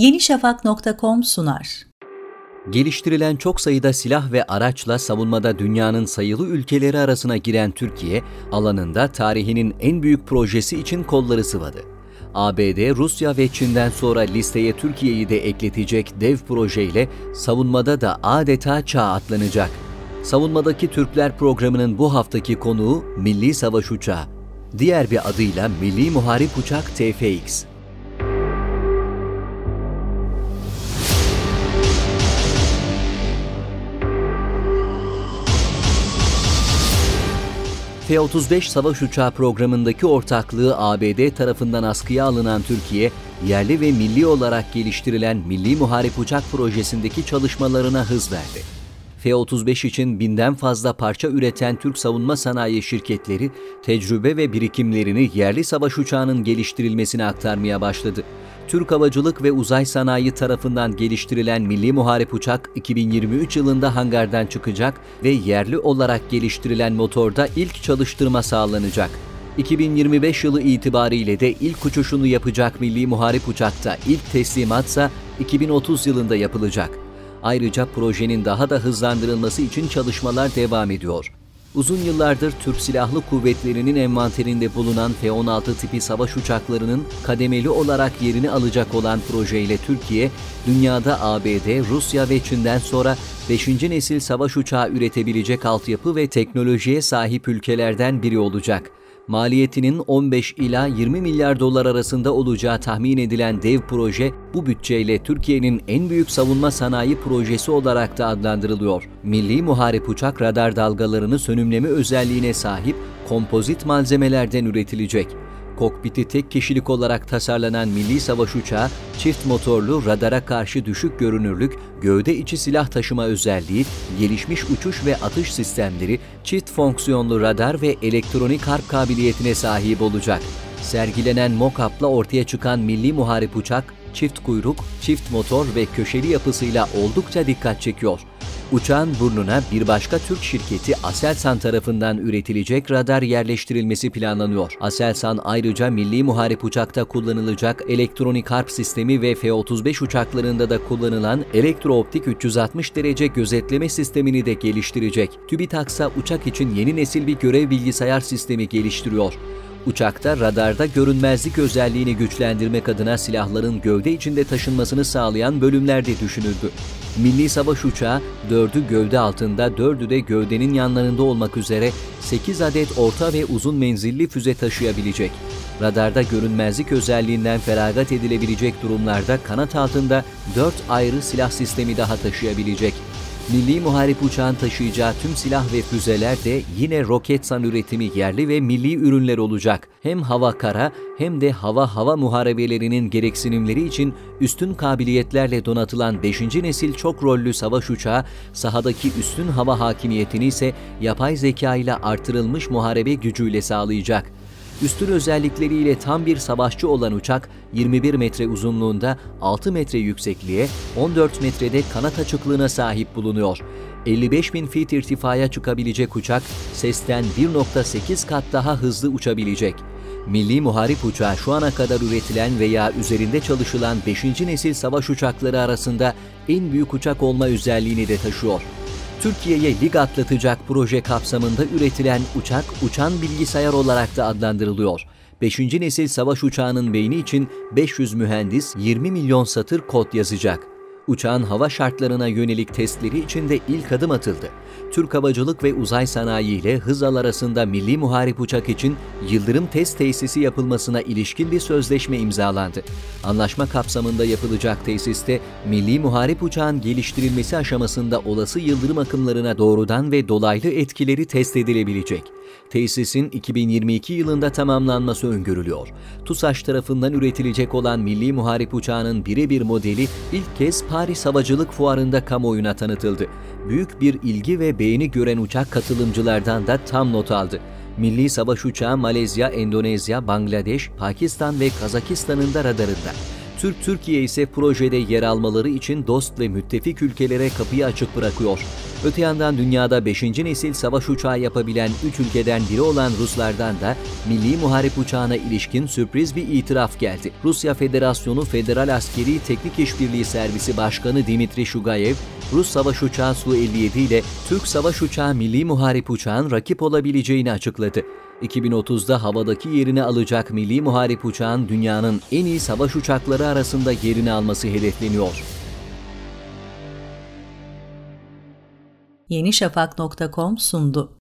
yenişafak.com sunar. Geliştirilen çok sayıda silah ve araçla savunmada dünyanın sayılı ülkeleri arasına giren Türkiye, alanında tarihinin en büyük projesi için kolları sıvadı. ABD, Rusya ve Çin'den sonra listeye Türkiye'yi de ekletecek dev projeyle savunmada da adeta çağ atlanacak. Savunmadaki Türkler programının bu haftaki konuğu Milli Savaş Uçağı. Diğer bir adıyla Milli Muharip Uçak TFX. F-35 savaş uçağı programındaki ortaklığı ABD tarafından askıya alınan Türkiye, yerli ve milli olarak geliştirilen Milli Muharip Uçak projesindeki çalışmalarına hız verdi. F-35 için binden fazla parça üreten Türk savunma sanayi şirketleri, tecrübe ve birikimlerini yerli savaş uçağının geliştirilmesine aktarmaya başladı. Türk Havacılık ve Uzay Sanayi tarafından geliştirilen Milli Muharip Uçak 2023 yılında hangardan çıkacak ve yerli olarak geliştirilen motorda ilk çalıştırma sağlanacak. 2025 yılı itibariyle de ilk uçuşunu yapacak Milli Muharip Uçak'ta ilk teslimatsa 2030 yılında yapılacak. Ayrıca projenin daha da hızlandırılması için çalışmalar devam ediyor. Uzun yıllardır Türk Silahlı Kuvvetleri'nin envanterinde bulunan F-16 tipi savaş uçaklarının kademeli olarak yerini alacak olan projeyle Türkiye, dünyada ABD, Rusya ve Çin'den sonra 5. nesil savaş uçağı üretebilecek altyapı ve teknolojiye sahip ülkelerden biri olacak maliyetinin 15 ila 20 milyar dolar arasında olacağı tahmin edilen dev proje bu bütçeyle Türkiye'nin en büyük savunma sanayi projesi olarak da adlandırılıyor. Milli Muharip Uçak radar dalgalarını sönümleme özelliğine sahip kompozit malzemelerden üretilecek kokpiti tek kişilik olarak tasarlanan milli savaş uçağı, çift motorlu, radara karşı düşük görünürlük, gövde içi silah taşıma özelliği, gelişmiş uçuş ve atış sistemleri, çift fonksiyonlu radar ve elektronik harp kabiliyetine sahip olacak. Sergilenen mock-up'la ortaya çıkan milli muharip uçak, çift kuyruk, çift motor ve köşeli yapısıyla oldukça dikkat çekiyor. Uçağın burnuna bir başka Türk şirketi Aselsan tarafından üretilecek radar yerleştirilmesi planlanıyor. Aselsan ayrıca milli muharip uçakta kullanılacak elektronik harp sistemi ve F-35 uçaklarında da kullanılan elektrooptik 360 derece gözetleme sistemini de geliştirecek. TÜBİTAK'sa uçak için yeni nesil bir görev bilgisayar sistemi geliştiriyor. Uçakta radarda görünmezlik özelliğini güçlendirmek adına silahların gövde içinde taşınmasını sağlayan bölümler de düşünüldü. Milli Savaş Uçağı 4'ü gövde altında 4'ü de gövdenin yanlarında olmak üzere 8 adet orta ve uzun menzilli füze taşıyabilecek. Radarda görünmezlik özelliğinden feragat edilebilecek durumlarda kanat altında 4 ayrı silah sistemi daha taşıyabilecek. Milli Muharip Uçağın taşıyacağı tüm silah ve füzeler de yine Roketsan üretimi yerli ve milli ürünler olacak. Hem hava kara hem de hava hava muharebelerinin gereksinimleri için üstün kabiliyetlerle donatılan 5. nesil çok rollü savaş uçağı sahadaki üstün hava hakimiyetini ise yapay zeka ile artırılmış muharebe gücüyle sağlayacak. Üstün özellikleriyle tam bir savaşçı olan uçak 21 metre uzunluğunda 6 metre yüksekliğe 14 metrede kanat açıklığına sahip bulunuyor. 55 bin feet irtifaya çıkabilecek uçak sesten 1.8 kat daha hızlı uçabilecek. Milli Muharip Uçağı şu ana kadar üretilen veya üzerinde çalışılan 5. nesil savaş uçakları arasında en büyük uçak olma özelliğini de taşıyor. Türkiye'ye lig atlatacak proje kapsamında üretilen uçak uçan bilgisayar olarak da adlandırılıyor. 5. nesil savaş uçağının beyni için 500 mühendis 20 milyon satır kod yazacak. Uçağın hava şartlarına yönelik testleri için de ilk adım atıldı. Türk Havacılık ve Uzay Sanayi ile Hızal arasında milli muharip uçak için Yıldırım Test Tesisi yapılmasına ilişkin bir sözleşme imzalandı. Anlaşma kapsamında yapılacak tesiste milli muharip uçağın geliştirilmesi aşamasında olası yıldırım akımlarına doğrudan ve dolaylı etkileri test edilebilecek. Tesisin 2022 yılında tamamlanması öngörülüyor. TUSAŞ tarafından üretilecek olan milli muharip uçağının birebir modeli ilk kez Paris Havacılık Fuarı'nda kamuoyuna tanıtıldı. Büyük bir ilgi ve beğeni gören uçak katılımcılardan da tam not aldı. Milli savaş uçağı Malezya, Endonezya, Bangladeş, Pakistan ve Kazakistan'ın da radarında. Türk Türkiye ise projede yer almaları için dost ve müttefik ülkelere kapıyı açık bırakıyor. Öte yandan dünyada 5. nesil savaş uçağı yapabilen 3 ülkeden biri olan Ruslardan da milli muharip uçağına ilişkin sürpriz bir itiraf geldi. Rusya Federasyonu Federal Askeri Teknik İşbirliği Servisi Başkanı Dimitri Shugayev, Rus savaş uçağı Su-57 ile Türk savaş uçağı milli muharip uçağın rakip olabileceğini açıkladı. 2030'da havadaki yerini alacak milli muharip uçağın dünyanın en iyi savaş uçakları arasında yerini alması hedefleniyor. yenişafak.com sundu.